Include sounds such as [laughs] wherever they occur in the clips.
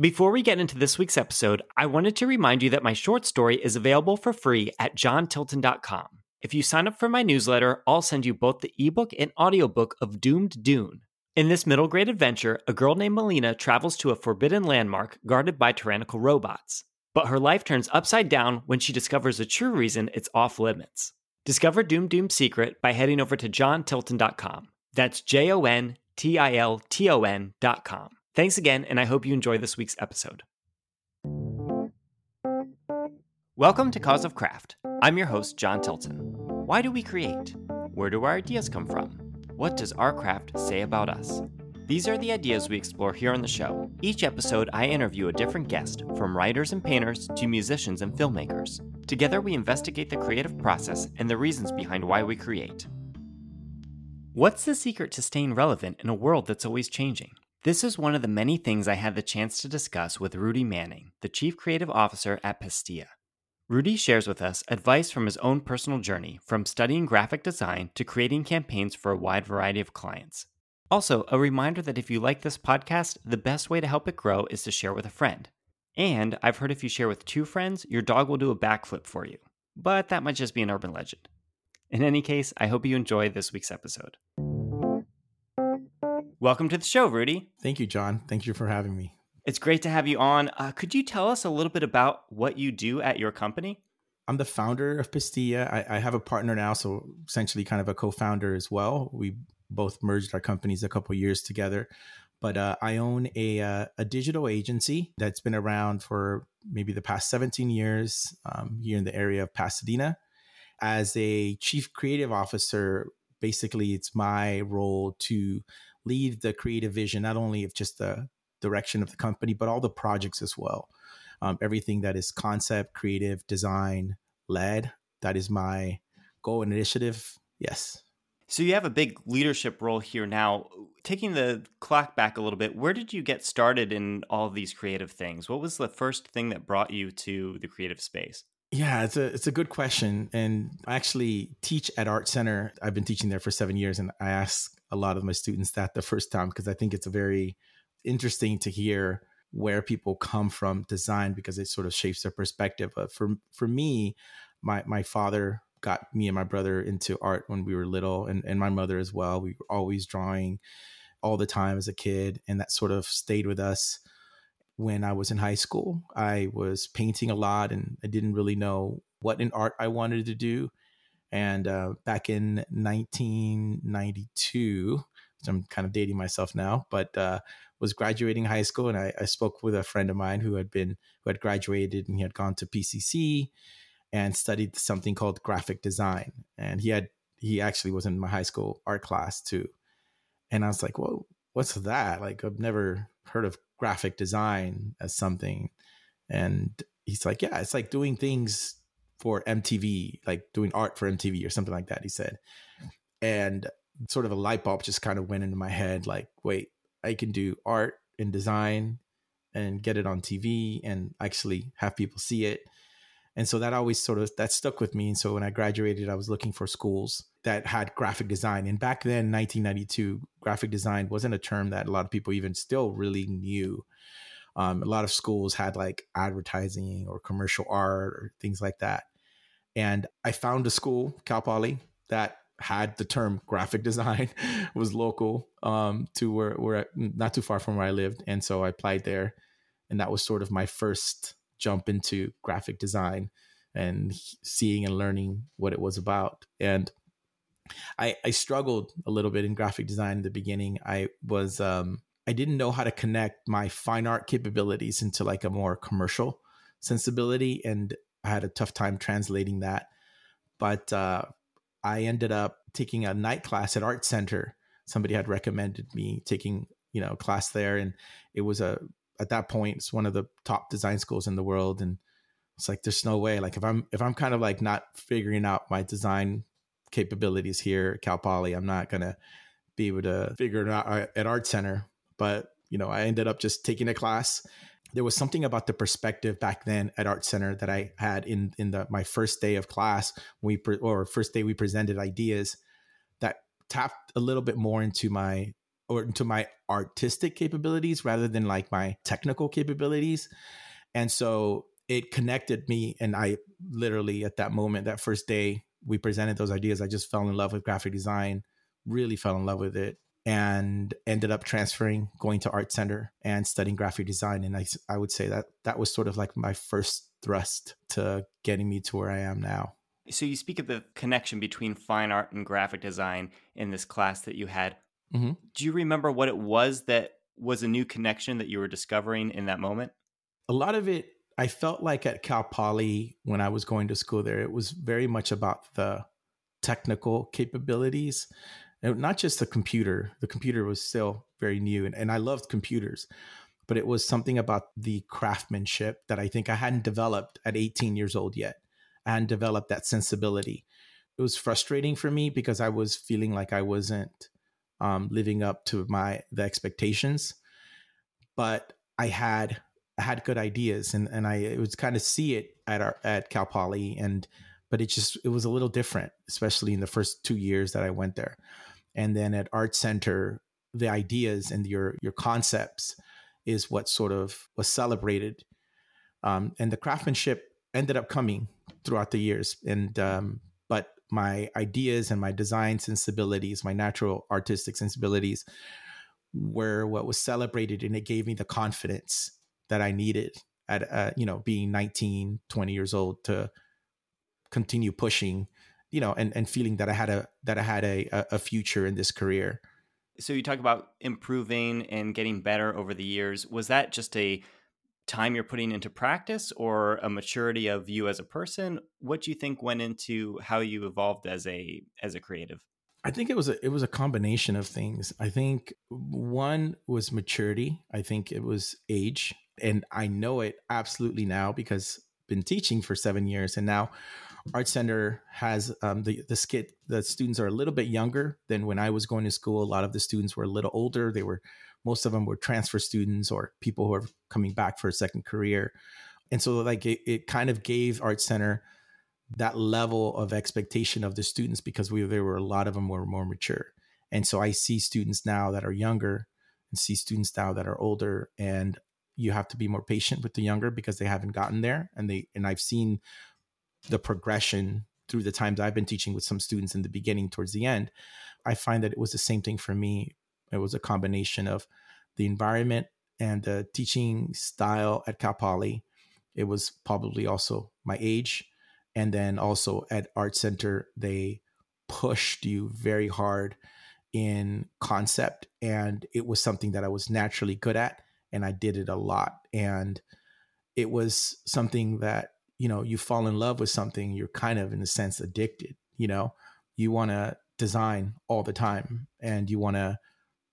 Before we get into this week's episode, I wanted to remind you that my short story is available for free at jontilton.com. If you sign up for my newsletter, I'll send you both the ebook and audiobook of Doomed Dune. In this middle grade adventure, a girl named Melina travels to a forbidden landmark guarded by tyrannical robots. But her life turns upside down when she discovers the true reason it's off limits. Discover Doom Doom's secret by heading over to jontilton.com. That's J O N T I L T O N.com. Thanks again, and I hope you enjoy this week's episode. Welcome to Cause of Craft. I'm your host, Jon Tilton. Why do we create? Where do our ideas come from? What does our craft say about us? These are the ideas we explore here on the show. Each episode, I interview a different guest, from writers and painters to musicians and filmmakers. Together, we investigate the creative process and the reasons behind why we create. What's the secret to staying relevant in a world that's always changing? This is one of the many things I had the chance to discuss with Rudy Manning, the Chief Creative Officer at Pastilla. Rudy shares with us advice from his own personal journey, from studying graphic design to creating campaigns for a wide variety of clients. Also, a reminder that if you like this podcast, the best way to help it grow is to share with a friend. And I've heard if you share with two friends, your dog will do a backflip for you. But that might just be an urban legend. In any case, I hope you enjoy this week's episode. Welcome to the show, Rudy. Thank you, Jon. Thank you for having me. It's great to have you on. Uh, could you tell us a little bit about what you do at your company? I'm the founder of Pastilla. I, I have a partner now, so essentially kind of a co-founder as well. We both merged our companies a couple years together. But uh, I own a uh, a digital agency that's been around for maybe the past 17 years um, here in the area of Pasadena. As a chief creative officer, basically it's my role to lead the creative vision, not only of just the direction of the company, but all the projects as well. Um, everything that is concept, creative, design led. That is my goal and initiative. Yes. So you have a big leadership role here now. Taking the clock back a little bit, where did you get started in all these creative things? What was the first thing that brought you to the creative space? Yeah, it's a it's a good question, and I actually teach at Art Center. I've been teaching there for seven years, and I ask a lot of my students that the first time because I think it's a very interesting to hear where people come from design because it sort of shapes their perspective. But for for me, my my father got me and my brother into art when we were little and, and my mother as well. We were always drawing all the time as a kid, and that sort of stayed with us when I was in high school. I was painting a lot and I didn't really know what in art I wanted to do. And uh, back in 1992, which I'm kind of dating myself now, but uh, was graduating high school, and I, I, spoke with a friend of mine who had been who had graduated and he had gone to PCC and studied something called graphic design. And he had he actually was in my high school art class too. And I was like, "Well, what's that? Like, I've never heard of graphic design as something." And he's like, "Yeah, it's like doing things for MTV, like doing art for MTV or something like that." He said, and sort of a light bulb just kind of went into my head, like, "Wait, I can do art and design." and get it on TV and actually have people see it and so that always sort of that stuck with me and so when i graduated i was looking for schools that had graphic design. And back then 1992 graphic design wasn't a term that a lot of people even still really knew. Um, a lot of schools had like advertising or commercial art or things like that. And i found a school cal poly that had the term graphic design [laughs] was local um, to where where not too far from where i lived. And so i applied there and that was sort of my first jump into graphic design and seeing and learning what it was about. And I, I struggled a little bit in graphic design in the beginning. I was um, I didn't know how to connect my fine art capabilities into like a more commercial sensibility, and I had a tough time translating that. But uh, I ended up taking a night class at Art Center. Somebody had recommended me taking you know class there, and it was a at that point it's one of the top design schools in the world and it's like there's no way like if i'm if i'm kind of like not figuring out my design capabilities here at cal poly i'm not gonna be able to figure it out uh, at art center but you know i ended up just taking a class there was something about the perspective back then at art center that i had in in the my first day of class we pre, or first day we presented ideas that tapped a little bit more into my or into my artistic capabilities rather than like my technical capabilities. And so it connected me. And I literally, at that moment, that first day we presented those ideas, I just fell in love with graphic design, really fell in love with it, and ended up transferring, going to Art Center and studying graphic design. And I, I would say that that was sort of like my first thrust to getting me to where I am now. So you speak of the connection between fine art and graphic design in this class that you had. Mm-hmm. Do you remember what it was that was a new connection that you were discovering in that moment? A lot of it, I felt like at Cal Poly when I was going to school there, it was very much about the technical capabilities, not just the computer. The computer was still very new, and, and I loved computers, but it was something about the craftsmanship that I think I hadn't developed at 18 years old yet and developed that sensibility. It was frustrating for me because I was feeling like I wasn't um, living up to my the expectations, but I had I had good ideas and and I would kind of see it at our at Cal Poly and but it just it was a little different, especially in the first two years that I went there, and then at Art Center, the ideas and your your concepts is what sort of was celebrated, um, and the craftsmanship ended up coming throughout the years. And um, but my ideas and my design sensibilities, my natural artistic sensibilities, were what was celebrated, and it gave me the confidence that I needed at uh, you know being 19, 20 years old to continue pushing, you know, and and feeling that I had a that I had a a future in this career. So you talk about improving and getting better over the years. Was that just a time you're putting into practice or a maturity of you as a person? What do you think went into how you evolved as a as a creative? I think it was a it was a combination of things. I think one was maturity. I think it was age and i know it absolutely now because I've been teaching for seven years and now art center has um, the the skit the students are a little bit younger than when i was going to school. A lot of the students were a little older. They were most of them were transfer students or people who are coming back for a second career. And so like it, it kind of gave art center that level of expectation of the students because we there were a lot of them were more mature. And so i see students now that are younger and see students now that are older and you have to be more patient with the younger because they haven't gotten there and they and i've seen the progression through the times i've been teaching with some students in the beginning towards the end i find that it was the same thing for me it was a combination of the environment and the teaching style at Cal Poly. It was probably also my age. And then also at Art Center, they pushed you very hard in concept. And it was something that I was naturally good at. And I did it a lot. And it was something that, you know, you fall in love with something, you're kind of, in a sense, addicted. You know, you want to design all the time and you want to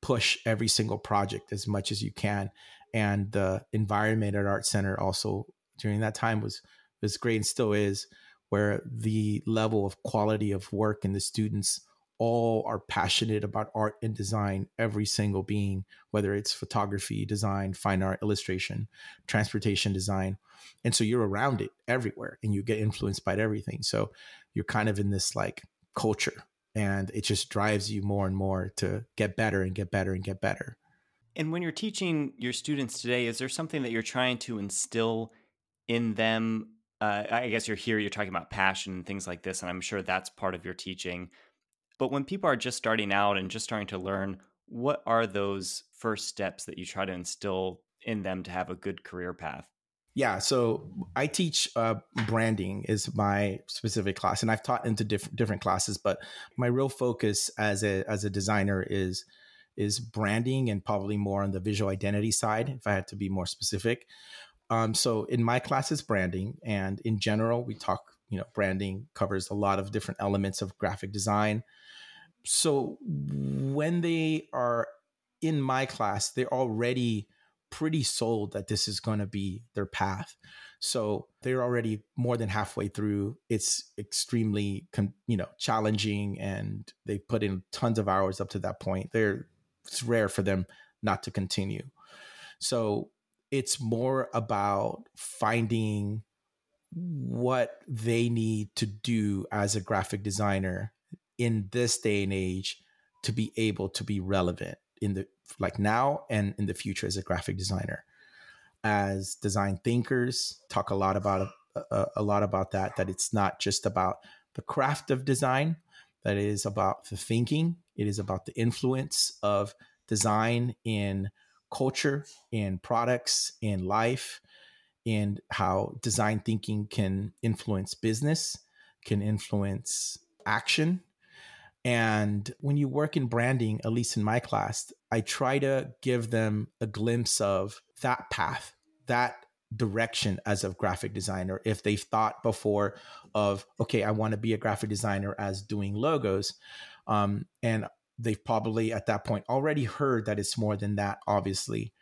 push every single project as much as you can. And the environment at Art Center also during that time was was great and still is, where the level of quality of work and the students all are passionate about art and design, every single being, whether it's photography, design, fine art, illustration, transportation design. And so you're around it everywhere and you get influenced by everything. So you're kind of in this like culture and it just drives you more and more to get better and get better and get better. And when you're teaching your students today, is there something that you're trying to instill in them? Uh, I guess you're here, you're talking about passion and things like this, and I'm sure that's part of your teaching. But when people are just starting out and just starting to learn, what are those first steps that you try to instill in them to have a good career path? Yeah, so I teach uh, branding is my specific class, and I've taught into different different classes. But my real focus as a as a designer is is branding, and probably more on the visual identity side. If I had to be more specific, um, so in my class branding, and in general, we talk. You know, branding covers a lot of different elements of graphic design. So when they are in my class, they're already pretty sold that this is going to be their path. So they're already more than halfway through. It's extremely, you know, challenging, and they put in tons of hours up to that point. They're it's rare for them not to continue. So it's more about finding what they need to do as a graphic designer in this day and age to be able to be relevant in the like now and in the future as a graphic designer. As design thinkers, talk a lot about a, a lot about that. That it's not just about the craft of design, that is about the thinking. It is about the influence of design in culture, in products, in life, and how design thinking can influence business, can influence action. And when you work in branding, at least in my class, I try to give them a glimpse of that path, that direction as a graphic designer. If they've thought before of, okay, I want to be a graphic designer as doing logos. Um, and they've probably at that point already heard that it's more than that, obviously.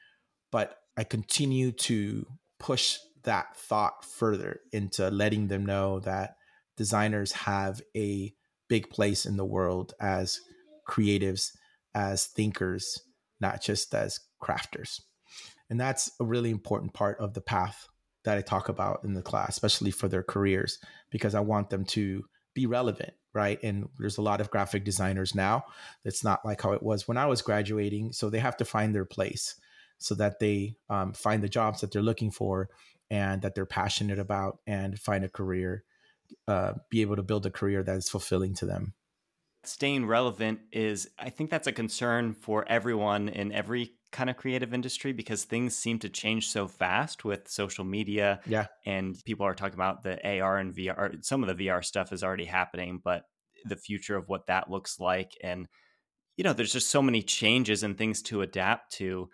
But I continue to push that thought further into letting them know that designers have a big place in the world as creatives, as thinkers, not just as crafters. And that's a really important part of the path that I talk about in the class, especially for their careers, because I want them to be relevant, right? And there's a lot of graphic designers now. It's not like how it was when I was graduating. So they have to find their place so that they um, find the jobs that they're looking for and that they're passionate about and find a career, uh, be able to build a career that is fulfilling to them. Staying relevant is, I think that's a concern for everyone in every kind of creative industry because things seem to change so fast with social media. Yeah. And people are talking about the AR and VR. Some of the VR stuff is already happening, but the future of what that looks like. And, you know, there's just so many changes and things to adapt to.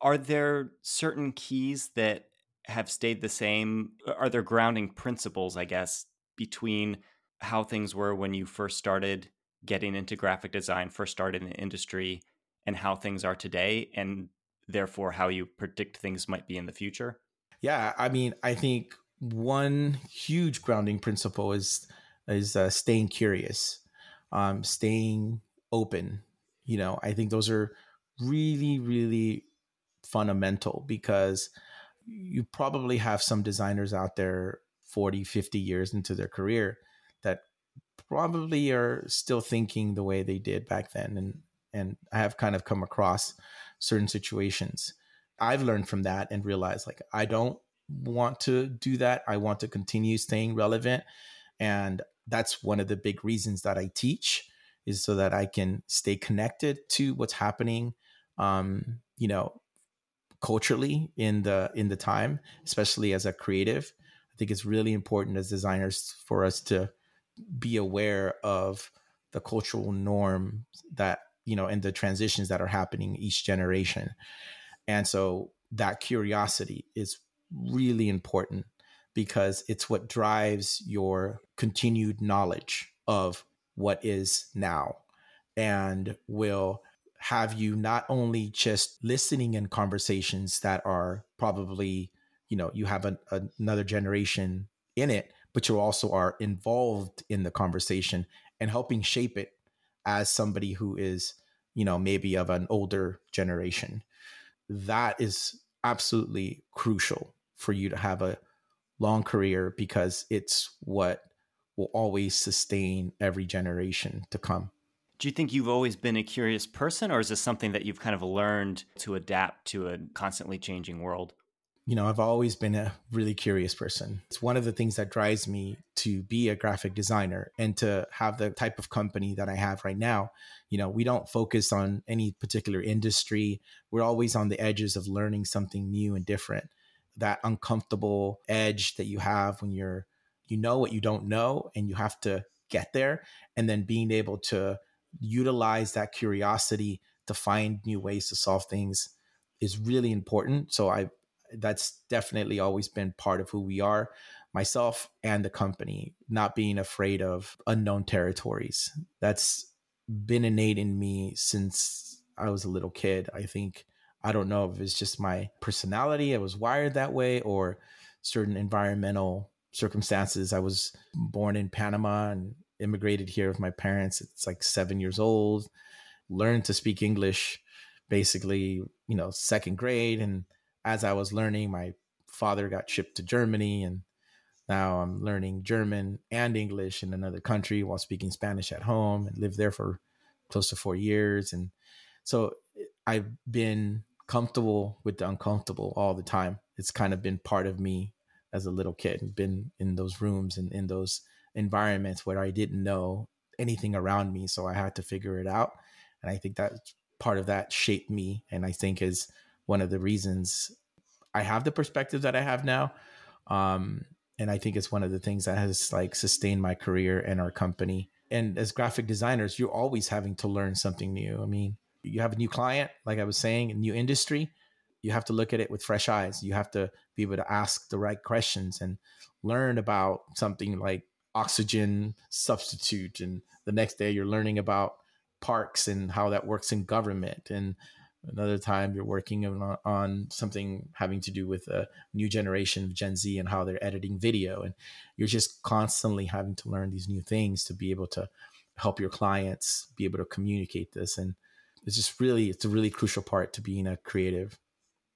Are there certain keys that have stayed the same? Are there grounding principles, I guess, between how things were when you first started getting into graphic design, first started in the industry, and how things are today, and therefore how you predict things might be in the future? Yeah, I mean, I think one huge grounding principle is is uh, staying curious, um, staying open. You know, I think those are really, really fundamental because you probably have some designers out there 40, 50 years into their career that probably are still thinking the way they did back then. And, and I have kind of come across certain situations. I've learned from that and realized like, I don't want to do that. I want to continue staying relevant. And that's one of the big reasons that I teach is so that I can stay connected to what's happening, um, you know, culturally in the in the time, especially as a creative. I think it's really important as designers for us to be aware of the cultural norm that you know and the transitions that are happening each generation. And so that curiosity is really important because it's what drives your continued knowledge of what is now and will have you not only just listening in conversations that are probably you know you have an, another generation in it but you also are involved in the conversation and helping shape it as somebody who is you know maybe of an older generation that is absolutely crucial for you to have a long career because it's what will always sustain every generation to come do you think you've always been a curious person, or is this something that you've kind of learned to adapt to a constantly changing world? You know, I've always been a really curious person. It's one of the things that drives me to be a graphic designer and to have the type of company that I have right now. You know, we don't focus on any particular industry, we're always on the edges of learning something new and different. That uncomfortable edge that you have when you're, you know what you don't know and you have to get there. And then being able to utilize that curiosity to find new ways to solve things is really important. So I that's definitely always been part of who we are, myself and the company, not being afraid of unknown territories. That's been innate in me since I was a little kid. I think I don't know if it's just my personality, I was wired that way or certain environmental circumstances. I was born in Panama and immigrated here with my parents. It's like seven years old. Learned to speak English, basically, you know, second grade. And as I was learning, my father got shipped to Germany, and now I'm learning German and English in another country while speaking Spanish at home, and lived there for close to four years. And so I've been comfortable with the uncomfortable all the time. It's kind of been part of me as a little kid, been in those rooms and in those environments where I didn't know anything around me. So I had to figure it out. And I think that part of that shaped me. And I think is one of the reasons I have the perspective that I have now. Um, and I think it's one of the things that has like sustained my career and our company. And as graphic designers, you're always having to learn something new. I mean, you have a new client, like I was saying, a new industry. You have to look at it with fresh eyes. You have to be able to ask the right questions and learn about something like oxygen substitute. And the next day, you're learning about parks and how that works in government. And Another time you're working on, on something having to do with a new generation of Gen Z and how they're editing video. And you're just constantly having to learn these new things to be able to help your clients be able to communicate this. And it's just really, it's a really crucial part to being a creative.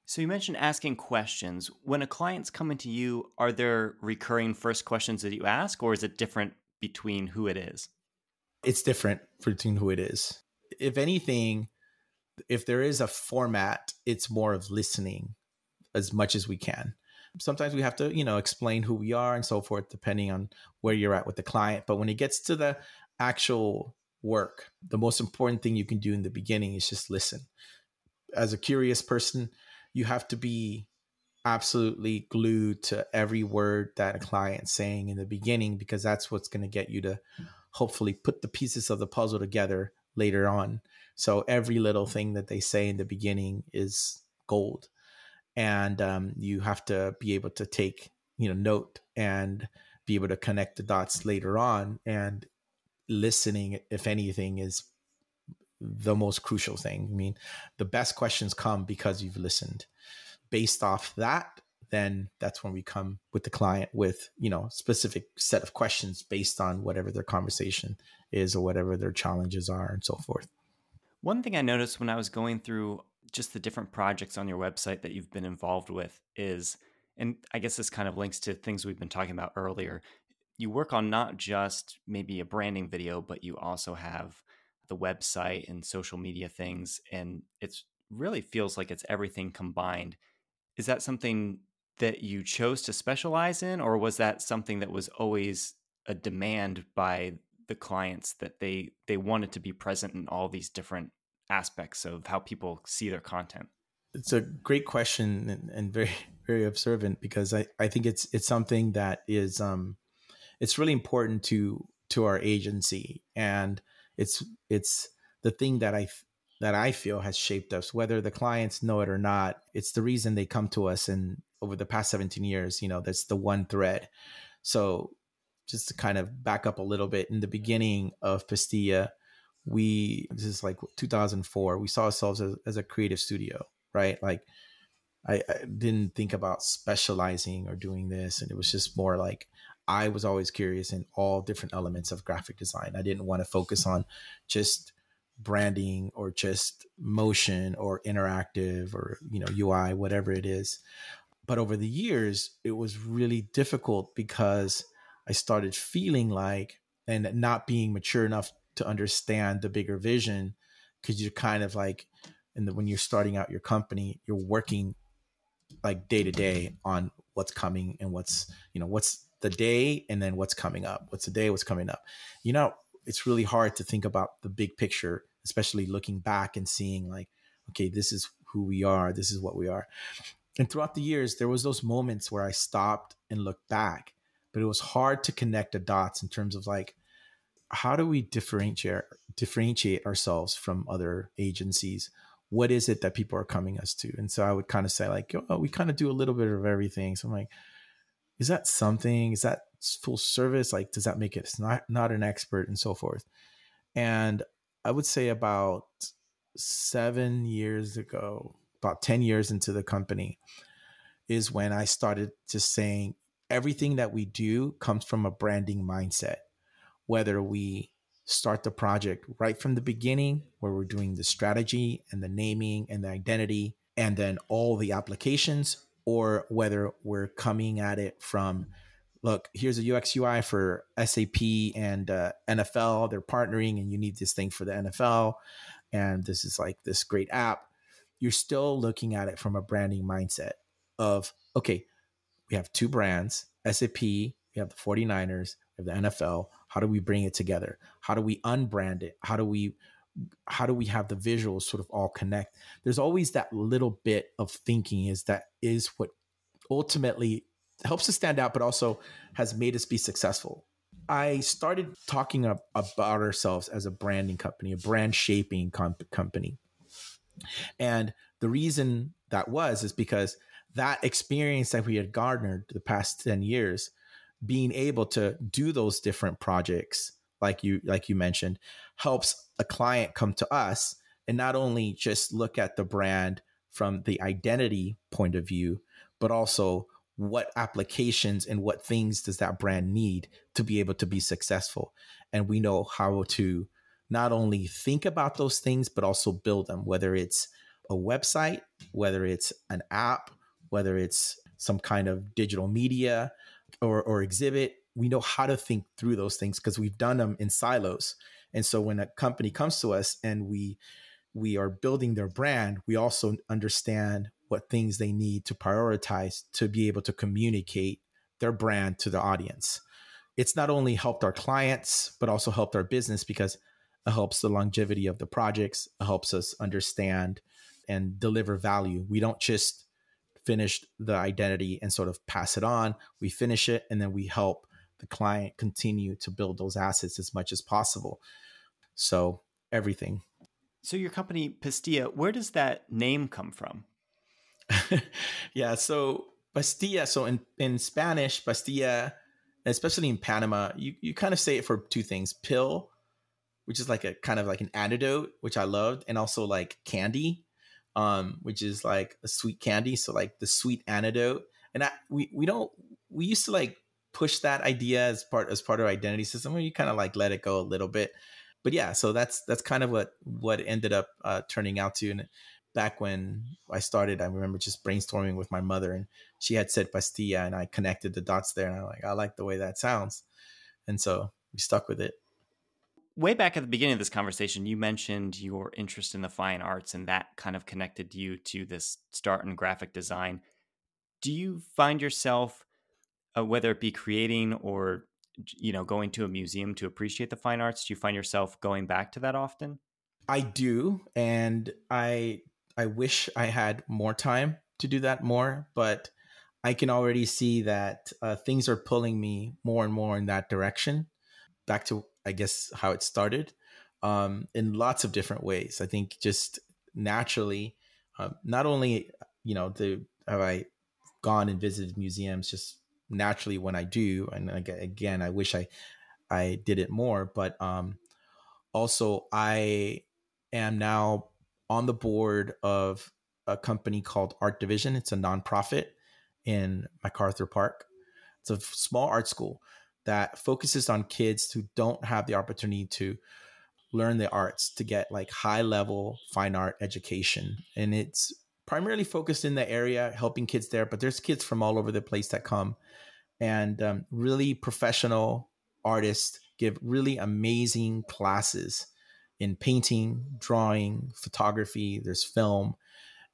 So you mentioned asking questions. When a client's coming to you, are there recurring first questions that you ask, or is it different between who it is? It's different between who it is. If anything, if there is a format, it's more of listening as much as we can. Sometimes we have to, you know, explain who we are and so forth, depending on where you're at with the client. But when it gets to the actual work, the most important thing you can do in the beginning is just listen. As a curious person, you have to be absolutely glued to every word that a client's saying in the beginning because that's what's going to get you to hopefully put the pieces of the puzzle together later on. So every little thing that they say in the beginning is gold, and um, you have to be able to take you know note and be able to connect the dots later on. And listening, if anything, is the most crucial thing. I mean, the best questions come because you've listened. Based off that, then that's when we come with the client with you know specific set of questions based on whatever their conversation is or whatever their challenges are and so forth one thing i noticed when i was going through just the different projects on your website that you've been involved with is and i guess this kind of links to things we've been talking about earlier you work on not just maybe a branding video but you also have the website and social media things and it's really feels like it's everything combined. Is that something that you chose to specialize in, or was that something that was always a demand by the clients that they they wanted to be present in all these different aspects of how people see their content? It's a great question and, and very [laughs] very observant because I, I think it's it's something that is um it's really important to to our agency and it's it's the thing that I that I feel has shaped us, whether the clients know it or not. It's the reason they come to us and over the past 17 years, you know, that's the one thread. So just to kind of back up a little bit, in the beginning of Pastilla, we, this is like 2004, we saw ourselves as, as a creative studio, right? Like I, I didn't think about specializing or doing this. And it was just more like, I was always curious in all different elements of graphic design. I didn't want to focus on just branding or just motion or interactive or you know UI whatever it is but over the years it was really difficult because i started feeling like and not being mature enough to understand the bigger vision because you're kind of like and when you're starting out your company you're working like day to day on what's coming and what's you know what's the day and then what's coming up what's the day what's coming up. You know it's really hard to think about the big picture especially looking back and seeing like okay this is who we are this is what we are. And throughout the years there was those moments where i stopped and looked back but it was hard to connect the dots in terms of like how do we differentiate differentiate ourselves from other agencies? What is it that people are coming us to? And so i would kind of say like oh we kind of do a little bit of everything. So i'm like is that something? Is that full service? Like does that make it not not an expert? and so forth. And i would say about seven years ago about 10 years into the company is when I started just saying everything that we do comes from a branding mindset. Whether we start the project right from the beginning, where we're doing the strategy and the naming and the identity, and then all the applications, or whether we're coming at it from look, here's a UX UI for SAP and uh, NFL. They're partnering, and you need this thing for the NFL. And this is like this great app you're still looking at it from a branding mindset of, okay, we have two brands, SAP, we have the 49ers, we have the NFL. How do we bring it together? How do we unbrand it? How do we how do we have the visuals sort of all connect? There's always that little bit of thinking is that is what ultimately helps us stand out, but also has made us be successful. I started talking about ourselves as a branding company, a brand shaping comp- company. And the reason that was is because that experience that we had garnered the past 10 years, being able to do those different projects, like you like you mentioned, helps a client come to us and not only just look at the brand from the identity point of view, but also what applications and what things does that brand need to be able to be successful. And we know how to not only think about those things but also build them whether it's a website whether it's an app whether it's some kind of digital media or, or exhibit we know how to think through those things because we've done them in silos and so when a company comes to us and we we are building their brand we also understand what things they need to prioritize to be able to communicate their brand to the audience. It's not only helped our clients, but also helped our business because it helps the longevity of the projects, it helps us understand and deliver value. We don't just finish the identity and sort of pass it on. We finish it and then we help the client continue to build those assets as much as possible. So, everything. So, your company, Pastilla, where does that name come from? [laughs] yeah. So pastilla. So in in Spanish, pastilla, especially in Panama, you you kind of say it for two things: pill, which is like a kind of like an antidote, which I loved, and also like candy, um, which is like a sweet candy. So like the sweet antidote. And I, we we don't we used to like push that idea as part as part of our identity system where you kind of like let it go a little bit but yeah so that's that's kind of what what ended up uh, turning out to and back when I started, I remember just brainstorming with my mother, and she had said pastilla, and I connected the dots there, and I'm like, I like the way that sounds, and so we stuck with it. Way back at the beginning of this conversation, you mentioned your interest in the fine arts, and that kind of connected you to this start in graphic design. Do you find yourself, uh, whether it be creating or you know going to a museum to appreciate the fine arts, do you find yourself going back to that often? I do, and I I wish I had more time to do that more, but I can already see that uh, things are pulling me more and more in that direction. Back to, I guess, how it started um, in lots of different ways. I think just naturally, um, not only, you know, the, have I gone and visited museums just naturally when I do, and again, I wish I, I did it more, but um, also I am now on the board of a company called Art Division. It's a nonprofit in MacArthur Park. It's a small art school that focuses on kids who don't have the opportunity to learn the arts to get like high level fine art education. And it's primarily focused in the area, helping kids there, but there's kids from all over the place that come and um, really professional artists give really amazing classes in painting, drawing, photography. There's film,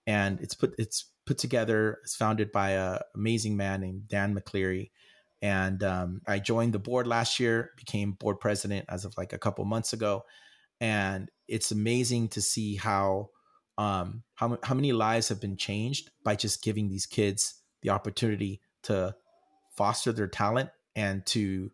and it's put it's put together. It's founded by a amazing man named Dan McCleary, and um, I joined the board last year. Became board president as of like a couple months ago, and it's amazing to see how um, how how many lives have been changed by just giving these kids the opportunity to foster their talent and to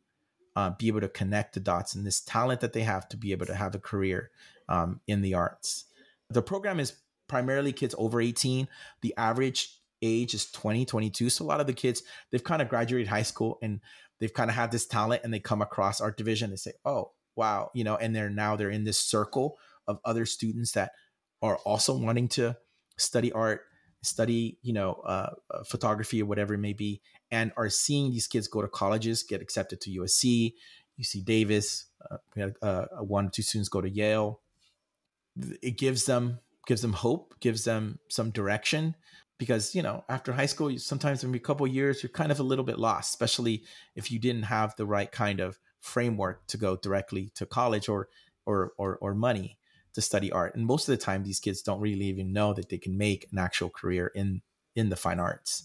uh, be able to connect the dots and this talent that they have to be able to have a career um, in the arts. The program is primarily kids over 18. The average age is 20, 22. So a lot of the kids, they've kind of graduated high school and they've kind of had this talent and they come across art division and say, oh, wow, you know, and they're now they're in this circle of other students that are also wanting to study art study you know uh, uh, photography or whatever it may be and are seeing these kids go to colleges get accepted to usc uc davis uh, we had uh, one or two students go to yale it gives them gives them hope gives them some direction because you know after high school sometimes in a couple years you're kind of a little bit lost especially if you didn't have the right kind of framework to go directly to college or or or, or money to study art. And most of the time, these kids don't really even know that they can make an actual career in in the fine arts.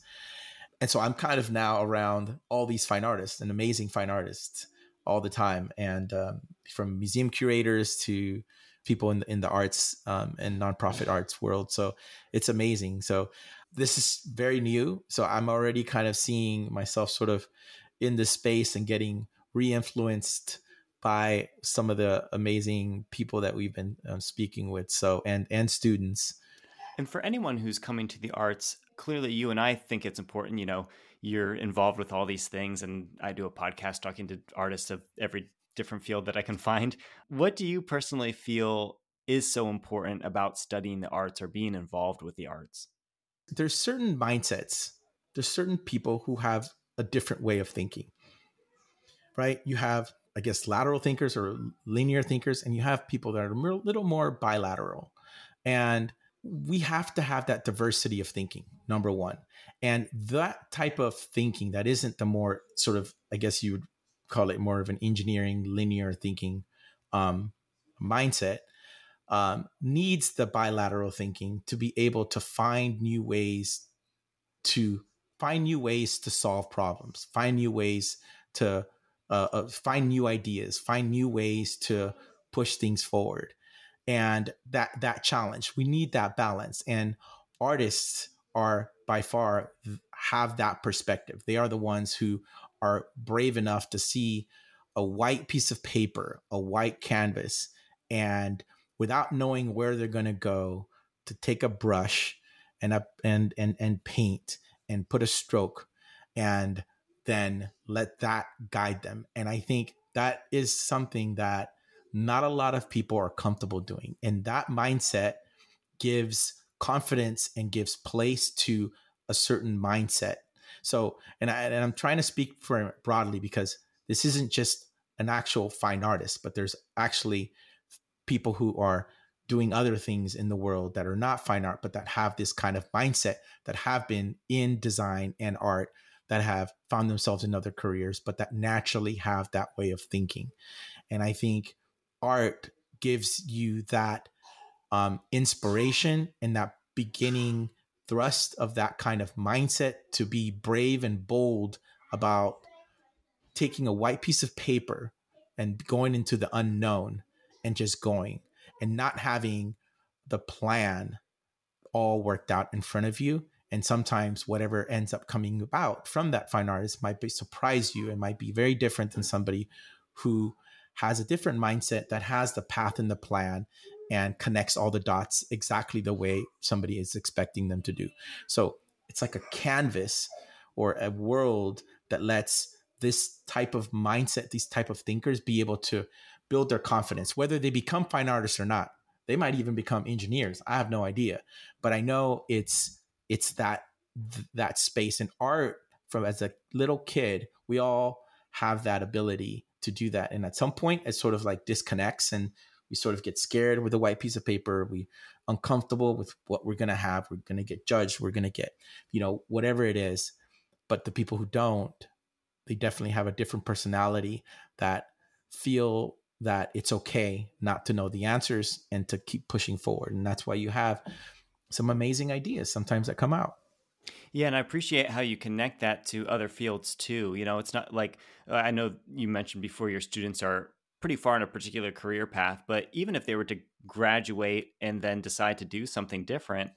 And so I'm kind of now around all these fine artists and amazing fine artists all the time, and um, from museum curators to people in the, in the arts um, and nonprofit arts world. So it's amazing. So this is very new. So I'm already kind of seeing myself sort of in this space and getting re-influenced by some of the amazing people that we've been um, speaking with. So and and students. And for anyone who's coming to the arts, clearly you and I think it's important. You know, you're involved with all these things, and I do a podcast talking to artists of every different field that I can [laughs] find. What do you personally feel is so important about studying the arts or being involved with the arts? There's certain mindsets. There's certain people who have a different way of thinking. Right? You have I guess lateral thinkers or linear thinkers and you have people that are a little more bilateral. And we have to have that diversity of thinking number one and that type of thinking that isn't the more sort of i guess you would call it more of an engineering linear thinking um, mindset um, needs the bilateral thinking to be able to find new ways to find new ways to solve problems find new ways to uh, uh, find new ideas find new ways to push things forward. And that that challenge we need that balance. And artists are by far have that perspective. They are the ones who are brave enough to see a white piece of paper, a white canvas, and without knowing where they're going to go, to take a brush and up and and and paint and put a stroke, and then let that guide them. And I think that is something that not a lot of people are comfortable doing, and that mindset gives confidence and gives place to a certain mindset so, and, I, and I'm trying to speak for broadly because this isn't just an actual fine artist, but there's actually people who are doing other things in the world that are not fine art, but that have this kind of mindset that have been in design and art that have found themselves in other careers, but that naturally have that way of thinking. And I think art gives you that um, inspiration and that beginning thrust of that kind of mindset to be brave and bold about taking a white piece of paper and going into the unknown and just going and not having the plan all worked out in front of you. And sometimes whatever ends up coming about from that fine artist might be surprise you and might be very different than somebody who has a different mindset that has the path and the plan and connects all the dots exactly the way somebody is expecting them to do. So it's like a canvas or a world that lets this type of mindset, these type of thinkers be able to build their confidence, whether they become fine artists or not. They might even become engineers. I have no idea, but I know it's it's that that space and art from as a little kid, we all have that ability to do that. And at some point, it sort of like disconnects and we sort of get scared with a white piece of paper we uncomfortable with what we're going to have we're going to get judged we're going to get you know whatever it is. But the people who don't they definitely have a different personality that feel that it's okay not to know the answers and to keep pushing forward. And that's why you have some amazing ideas sometimes that come out. Yeah, and I appreciate how you connect that to other fields too. You know, it's not like uh, I know you mentioned before your students are pretty far in a particular career path. But even if they were to graduate and then decide to do something different,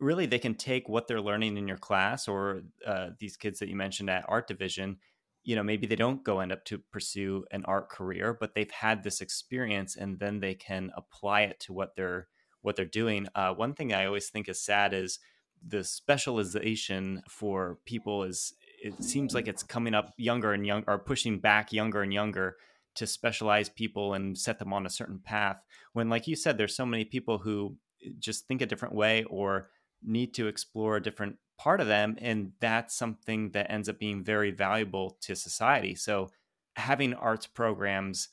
really they can take what they're learning in your class or uh, these kids that you mentioned at art division you know maybe they don't go end up to pursue an art career but they've had this experience and then they can apply it to what they're what they're doing uh, one thing i always think is sad is the specialization for people is it seems like it's coming up younger and younger or pushing back younger and younger to specialize people and set them on a certain path when like you said there's so many people who eh, just think a different way or need to explore a different part of them and that's something that ends up being very valuable to society. So having arts programs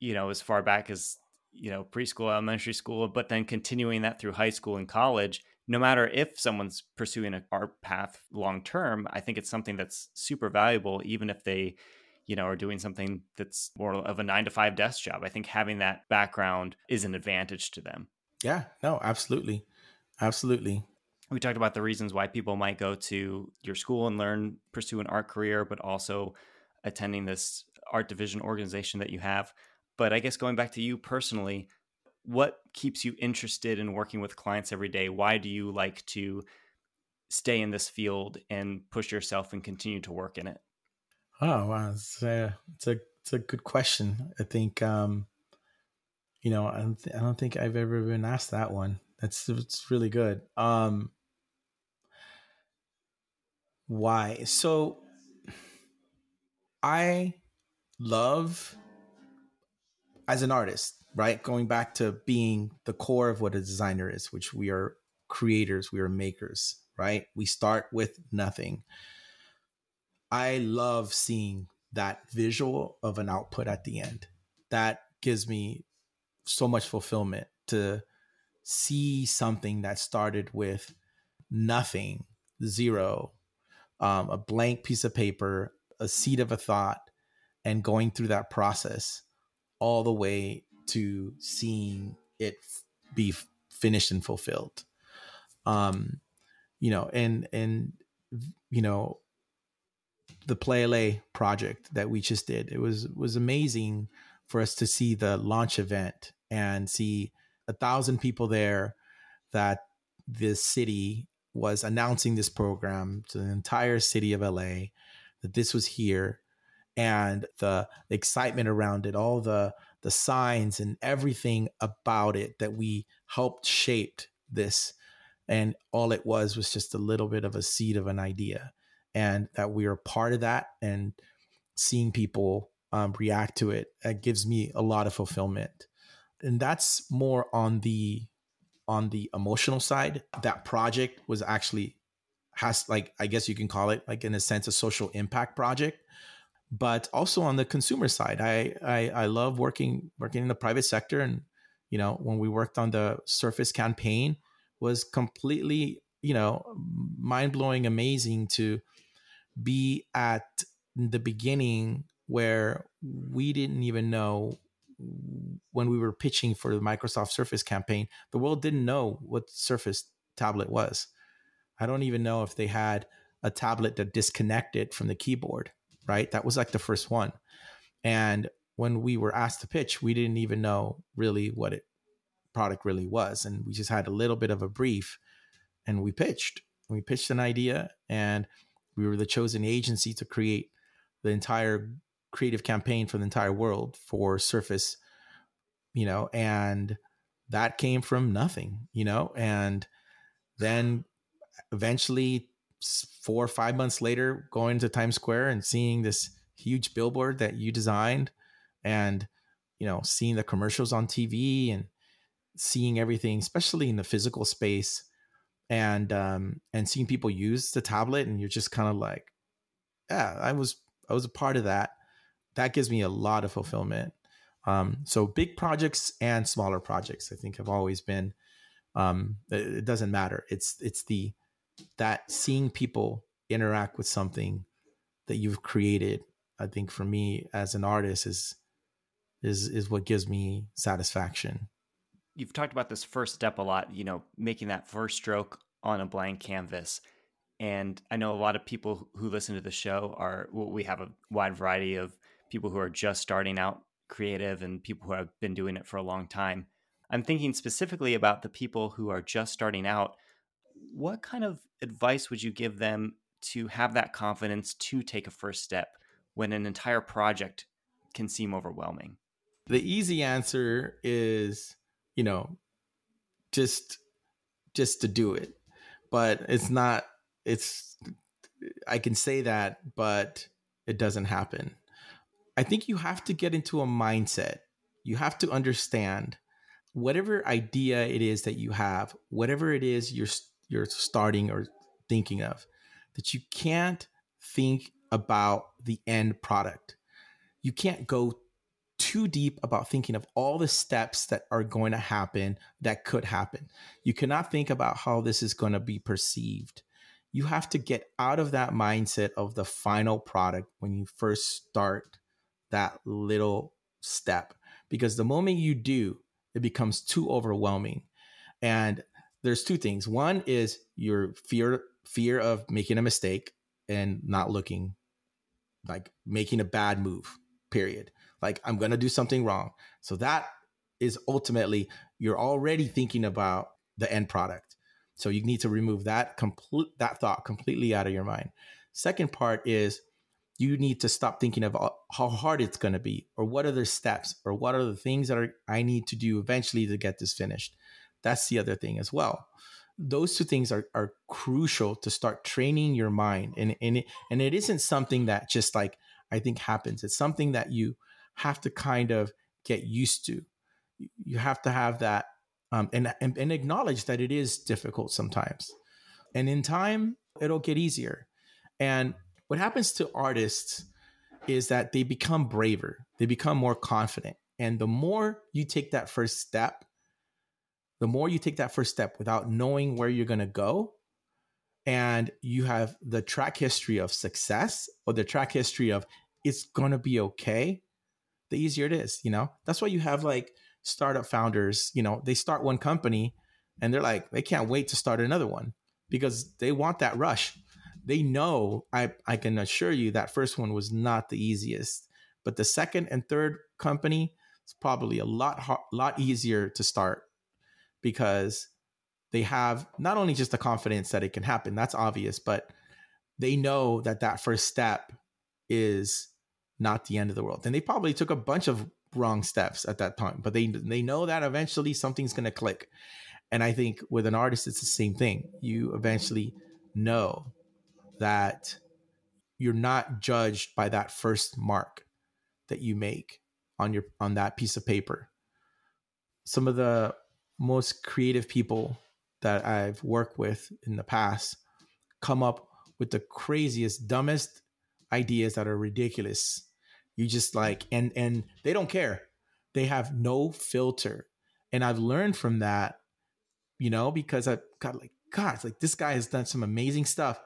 you know as far back as you know preschool elementary school but then continuing that through high school and college no matter if someone's pursuing an art path long term i think it's something that's super valuable even if they you know, or doing something that's more of a nine to five desk job. I think having that background is an advantage to them. Yeah, no, absolutely. Absolutely. We talked about the reasons why people might go to your school and learn, pursue an art career, but also attending this art division organization that you have. But I guess going back to you personally, what keeps you interested in working with clients every day? Why do you like to stay in this field and push yourself and continue to work in it? Oh wow, it's a it's a it's a good question. I think um, you know I don't, th- I don't think I've ever been asked that one. That's it's really good. Um, why? So I love as an artist, right? Going back to being the core of what a designer is, which we are creators, we are makers, right? We start with nothing. I love seeing that visual of an output at the end. That gives me so much fulfillment to see something that started with nothing, zero, um, a blank piece of paper, a seed of a thought, and going through that process all the way to seeing it be finished and fulfilled. Um, you know, and and you know, the Play LA project that we just did. It was was amazing for us to see the launch event and see a thousand people there that the city was announcing this program to the entire city of LA that this was here and the excitement around it all the the signs and everything about it that we helped shaped this and all it was was just a little bit of a seed of an idea and that we are part of that and seeing people um, react to it it gives me a lot of fulfillment. And that's more on the on the emotional side. That project was actually has like i guess you can call it like in a sense a social impact project but also on the consumer side. I i, I love working working in the private sector and you know when we worked on the surface campaign was completely you know mind-blowing amazing to be at the beginning where we didn't even know when we were pitching for the Microsoft Surface campaign, the world didn't know what Surface tablet was. I don't even know if they had a tablet that disconnected from the keyboard, right? That was like the first one. And when we were asked to pitch, we didn't even know really what it product really was. And we just had a little bit of a brief and we pitched. We pitched an idea and we were the chosen agency to create the entire creative campaign for the entire world for Surface, you know, and that came from nothing, you know, and then eventually four or five months later going to Times Square and seeing this huge billboard that you designed and you know seeing the commercials on TV and seeing everything especially in the physical space and um and seeing people use the tablet and you're just kind of like yeah I was I was a part of that that gives me a lot of fulfillment. Um, so big projects and smaller projects, I think, have always been. Um, it, it doesn't matter. It's it's the that seeing people interact with something that you've created. I think for me as an artist is is is what gives me satisfaction. You've talked about this first step a lot. You know, making that first stroke on a blank canvas. And I know a lot of people who listen to the show are, well, we have a wide variety of people who are just starting out creative and people who have been doing it for a long time. I'm thinking specifically about the people who are just starting out. What kind of advice would you give them to have that confidence to take a first step when an entire project can seem overwhelming? The easy answer is, you know, just just to do it. But it's not it's I can say that, but it doesn't happen. I think you have to get into a mindset. You have to understand whatever idea it is that you have, whatever it is you're you're starting or thinking of, that you can't think about the end product. You can't go too deep about thinking of all the steps that are going to happen that could happen. You cannot think about how this is going to be perceived. You have to get out of that mindset of the final product when you first start that little step because the moment you do, it becomes too overwhelming. And there's two things. One is your fear fear of making a mistake and not looking like making a bad move. Period. Like I'm going to do something wrong. So that is ultimately you're already thinking about the end product. So you need to remove that complete that thought completely out of your mind. Second part is you need to stop thinking of uh, how hard it's going to be or what are the steps or what are the things that are, I need to do eventually to get this finished. That's the other thing as well. Those two things are, are crucial to start training your mind. And, and, it, and it isn't something that just like I think happens. It's something that you have to kind of get used to. You have to have that um, and, and, and acknowledge that it is difficult sometimes. And in time, it'll get easier. And what happens to artists is that they become braver, they become more confident. And the more you take that first step, the more you take that first step without knowing where you're going to go, and you have the track history of success or the track history of it's going to be okay, the easier it is. You know, that's why you have like startup founders, you know, they start one company and they're like, they can't wait to start another one because they want that rush they know I, I can assure you that first one was not the easiest but the second and third company is probably a lot lot easier to start because they have not only just the confidence that it can happen that's obvious but they know that that first step is not the end of the world. And they probably took a bunch of wrong steps at that time but they they know that eventually something's going to click. And i think with an artist it's the same thing. You eventually know that you're not judged by that first mark that you make on your on that piece of paper. Some of the most creative people that I've worked with in the past come up with the craziest dumbest ideas that are ridiculous you just like and and they don't care. They have no filter. And i've learned from that you know because i got like god it's like this guy has done some amazing stuff.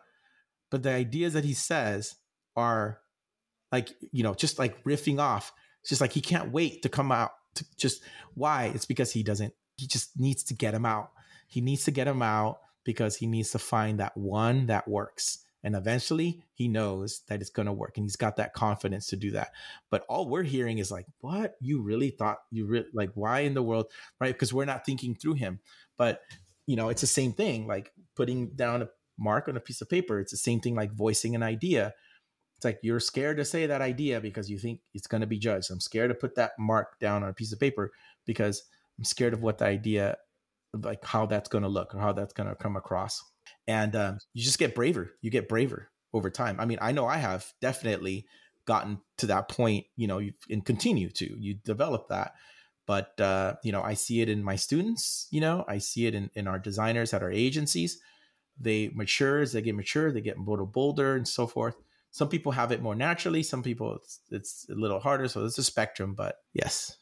But the ideas that he says are like you know just like riffing off. It's just like he can't wait to come out to just why? It's because he doesn't he just needs to get him out. He needs to get him out because he needs to find that one that works and eventually he knows that it's going to work and he's got that confidence to do that but all we're hearing is like what you really thought you really like why in the world right because we're not thinking through him but you know it's the same thing like putting down a mark on a piece of paper. It's the same thing like voicing an idea. It's like you're scared to say that idea because you think it's going to be judged. I'm scared to put that mark down on a piece of paper because I'm scared of what the idea, like how that's going to look or how that's going to come across. And um, you just get braver. You get braver over time. I mean, I know I have definitely gotten to that point, you know, and continue to. You develop that. But, uh, you know, I see it in my students, you know, I see it in, in our designers at our agencies they mature as they get mature, they get a little bolder and so forth. Some people have it more naturally. Some people it's, it's a little harder. So it's a spectrum, but yes.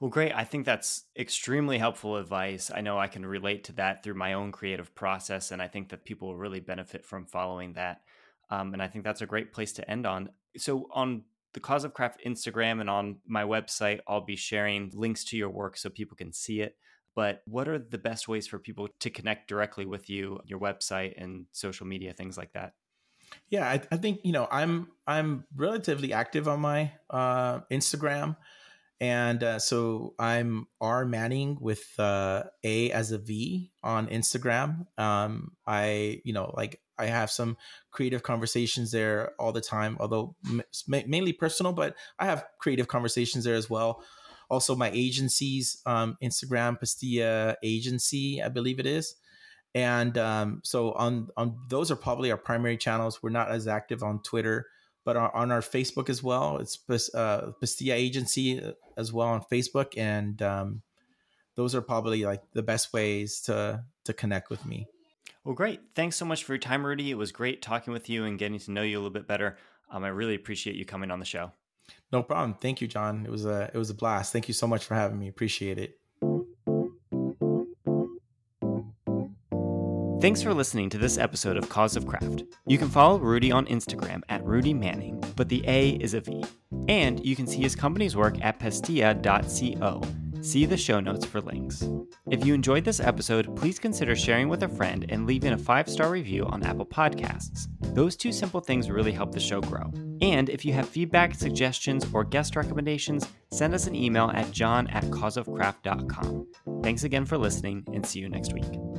Well, great. I think that's extremely helpful advice. I know I can relate to that through my own creative process, and I think that people will really benefit from following that. Um, and I think that's a great place to end on. So, on the Cause of Craft Instagram and on my website, I'll be sharing links to your work so people can see it but what are the best ways for people to connect directly with you, your website and social media, things like that? Yeah, I, I think you know I'm I'm relatively active on my uh, Instagram, and uh, so I'm R Manning with uh, A as a V on Instagram. Um, I you know like I have some creative conversations there all the time, although m- mainly personal, but I have creative conversations there as well also my agency's um, Instagram, Pastilla Agency, I believe it is. And um, so on on those are probably our primary channels. We're not as active on Twitter, but on, our Facebook as well. It's uh, Pastilla Agency uh, as well on Facebook, and um, those are probably like the best ways to to connect with me. Well, great. Thanks so much for your time, Rudy. It was great talking with you and getting to know you a little bit better. Um, I really appreciate you coming on the show. No problem. Thank you, Jon. It was a it was a blast. Thank you so much for having me. Appreciate it. Thanks for listening to this episode of Cause of Craft. You can follow Rudy on Instagram at Rudy Manning, but the A is a V. And you can see his company's work at pastilla.co. See the show notes for links. If you enjoyed this episode, please consider sharing with a friend and leaving a five star review on Apple Podcasts. Those two simple things really help the show grow. And if you have feedback, suggestions, or guest recommendations, send us an email at jon at causeofcraft.com. Thanks again for listening, and see you next week.